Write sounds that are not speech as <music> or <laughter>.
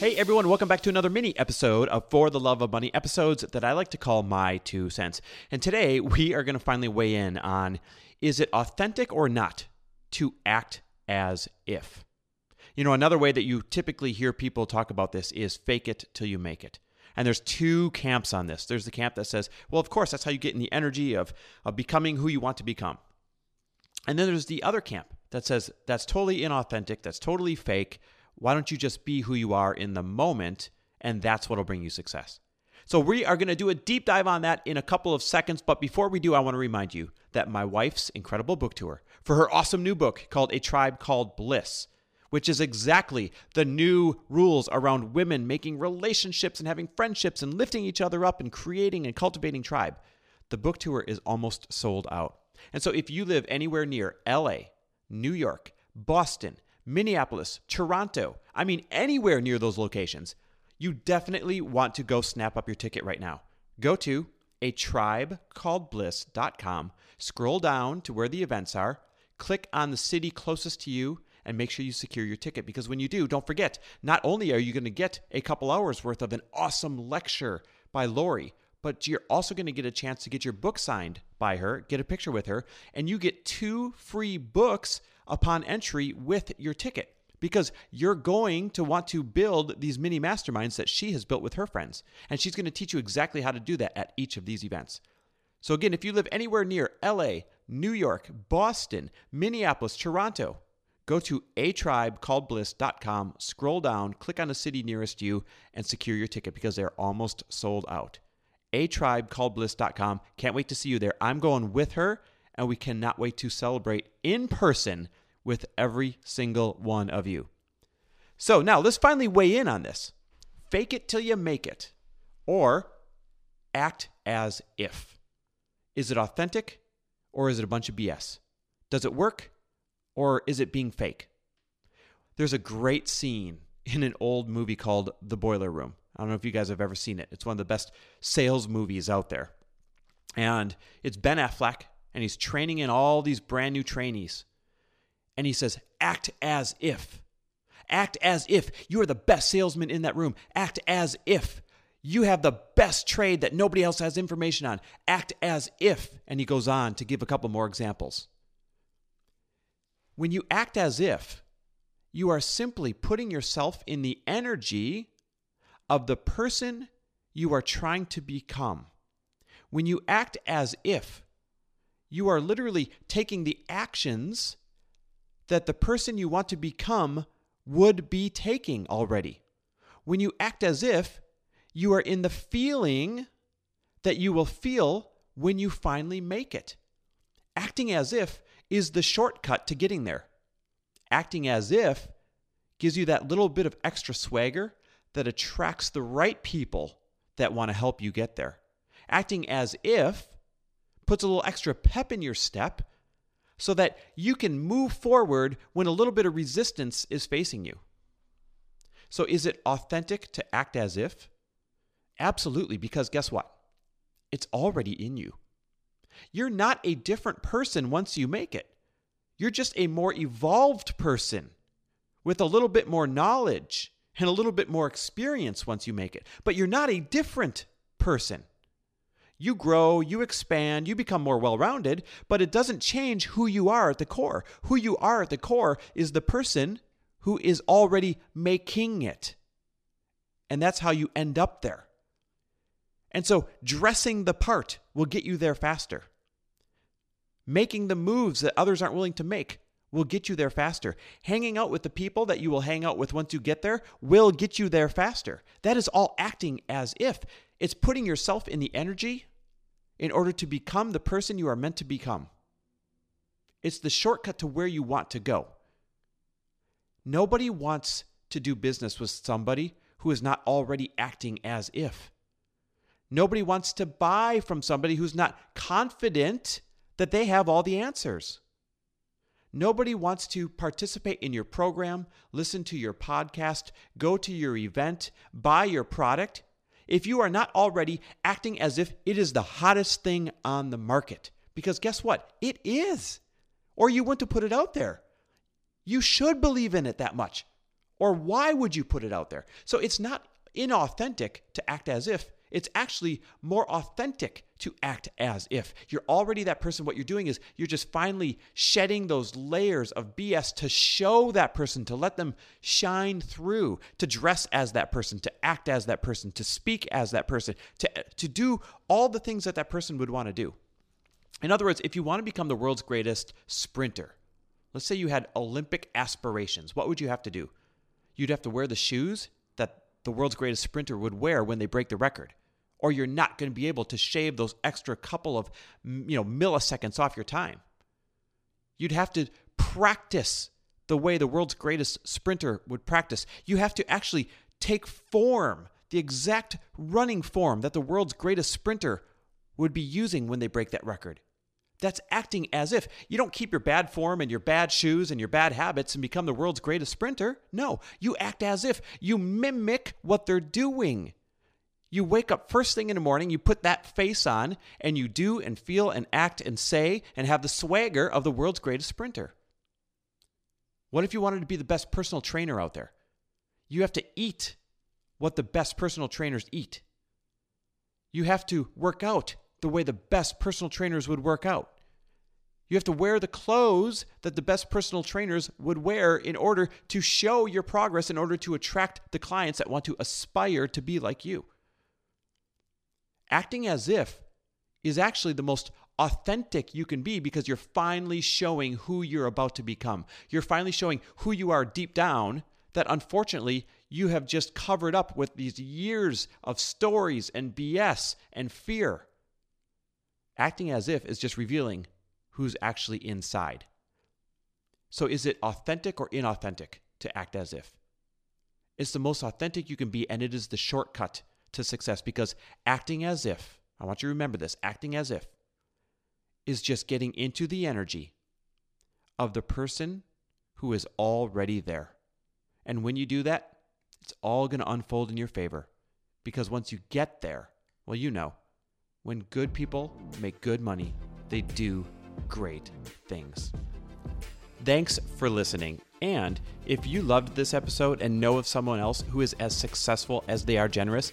Hey everyone, welcome back to another mini episode of For the Love of Money episodes that I like to call My Two Cents. And today we are going to finally weigh in on is it authentic or not to act as if? You know, another way that you typically hear people talk about this is fake it till you make it. And there's two camps on this. There's the camp that says, well, of course, that's how you get in the energy of, of becoming who you want to become. And then there's the other camp that says that's totally inauthentic, that's totally fake why don't you just be who you are in the moment? And that's what'll bring you success. So, we are going to do a deep dive on that in a couple of seconds. But before we do, I want to remind you that my wife's incredible book tour for her awesome new book called A Tribe Called Bliss, which is exactly the new rules around women making relationships and having friendships and lifting each other up and creating and cultivating tribe. The book tour is almost sold out. And so, if you live anywhere near LA, New York, Boston, Minneapolis, Toronto, I mean, anywhere near those locations, you definitely want to go snap up your ticket right now. Go to a tribe called bliss.com, scroll down to where the events are, click on the city closest to you, and make sure you secure your ticket because when you do, don't forget, not only are you going to get a couple hours worth of an awesome lecture by Lori, but you're also going to get a chance to get your book signed by her, get a picture with her, and you get two free books upon entry with your ticket because you're going to want to build these mini masterminds that she has built with her friends. And she's going to teach you exactly how to do that at each of these events. So, again, if you live anywhere near LA, New York, Boston, Minneapolis, Toronto, go to a tribe called atribecalledbliss.com, scroll down, click on the city nearest you, and secure your ticket because they're almost sold out. A tribe called atribecalledbliss.com. Can't wait to see you there. I'm going with her, and we cannot wait to celebrate in person with every single one of you. So now let's finally weigh in on this. Fake it till you make it, or act as if. Is it authentic, or is it a bunch of BS? Does it work, or is it being fake? There's a great scene <laughs> in an old movie called The Boiler Room. I don't know if you guys have ever seen it. It's one of the best sales movies out there. And it's Ben Affleck, and he's training in all these brand new trainees and he says, act as if. Act as if you are the best salesman in that room. Act as if you have the best trade that nobody else has information on. Act as if. And he goes on to give a couple more examples. When you act as if, you are simply putting yourself in the energy of the person you are trying to become. When you act as if, you are literally taking the actions that the person you want to become would be taking already. When you act as if, you are in the feeling that you will feel when you finally make it. Acting as if is the shortcut to getting there. Acting as if gives you that little bit of extra swagger that attracts the right people that want to help you get there. Acting as if puts a little extra pep in your step so that you can move forward when a little bit of resistance is facing you. So, is it authentic to act as if? Absolutely, because guess what? It's already in you. You're not a different person once you make it. You're just a more evolved person with a little bit more knowledge and a little bit more experience once you make it. But you're not a different person. You grow, you expand, you become more well rounded, but it doesn't change who you are at the core. Who you are at the core is the person who is already making it. And that's how you end up there. And so, dressing the part will get you there faster. Making the moves that others aren't willing to make will get you there faster. Hanging out with the people that you will hang out with once you get there will get you there faster. That is all acting as if. It's putting yourself in the energy in order to become the person you are meant to become. It's the shortcut to where you want to go. Nobody wants to do business with somebody who is not already acting as if. Nobody wants to buy from somebody who's not confident that they have all the answers. Nobody wants to participate in your program, listen to your podcast, go to your event, buy your product if you are not already acting as if it is the hottest thing on the market. Because guess what? It is. Or you want to put it out there. You should believe in it that much. Or why would you put it out there? So it's not inauthentic to act as if. It's actually more authentic to act as if. You're already that person. What you're doing is you're just finally shedding those layers of BS to show that person, to let them shine through, to dress as that person, to act as that person, to speak as that person, to, to do all the things that that person would want to do. In other words, if you want to become the world's greatest sprinter, let's say you had Olympic aspirations, what would you have to do? You'd have to wear the shoes that the world's greatest sprinter would wear when they break the record or you're not going to be able to shave those extra couple of you know milliseconds off your time. You'd have to practice the way the world's greatest sprinter would practice. You have to actually take form, the exact running form that the world's greatest sprinter would be using when they break that record. That's acting as if. You don't keep your bad form and your bad shoes and your bad habits and become the world's greatest sprinter. No, you act as if. You mimic what they're doing. You wake up first thing in the morning, you put that face on, and you do and feel and act and say and have the swagger of the world's greatest sprinter. What if you wanted to be the best personal trainer out there? You have to eat what the best personal trainers eat. You have to work out the way the best personal trainers would work out. You have to wear the clothes that the best personal trainers would wear in order to show your progress, in order to attract the clients that want to aspire to be like you acting as if is actually the most authentic you can be because you're finally showing who you're about to become. You're finally showing who you are deep down that unfortunately you have just covered up with these years of stories and BS and fear. Acting as if is just revealing who's actually inside. So, is it authentic or inauthentic to act as if? It's the most authentic you can be, and it is the shortcut to success because acting as if, I want you to remember this, acting as if is just getting into the energy of the person who is already there. And when you do that, it's all going to unfold in your favor because once you get there, well, you know, when good people make good money, they do great things. Thanks for listening. And if you loved this episode and know of someone else who is as successful as they are generous,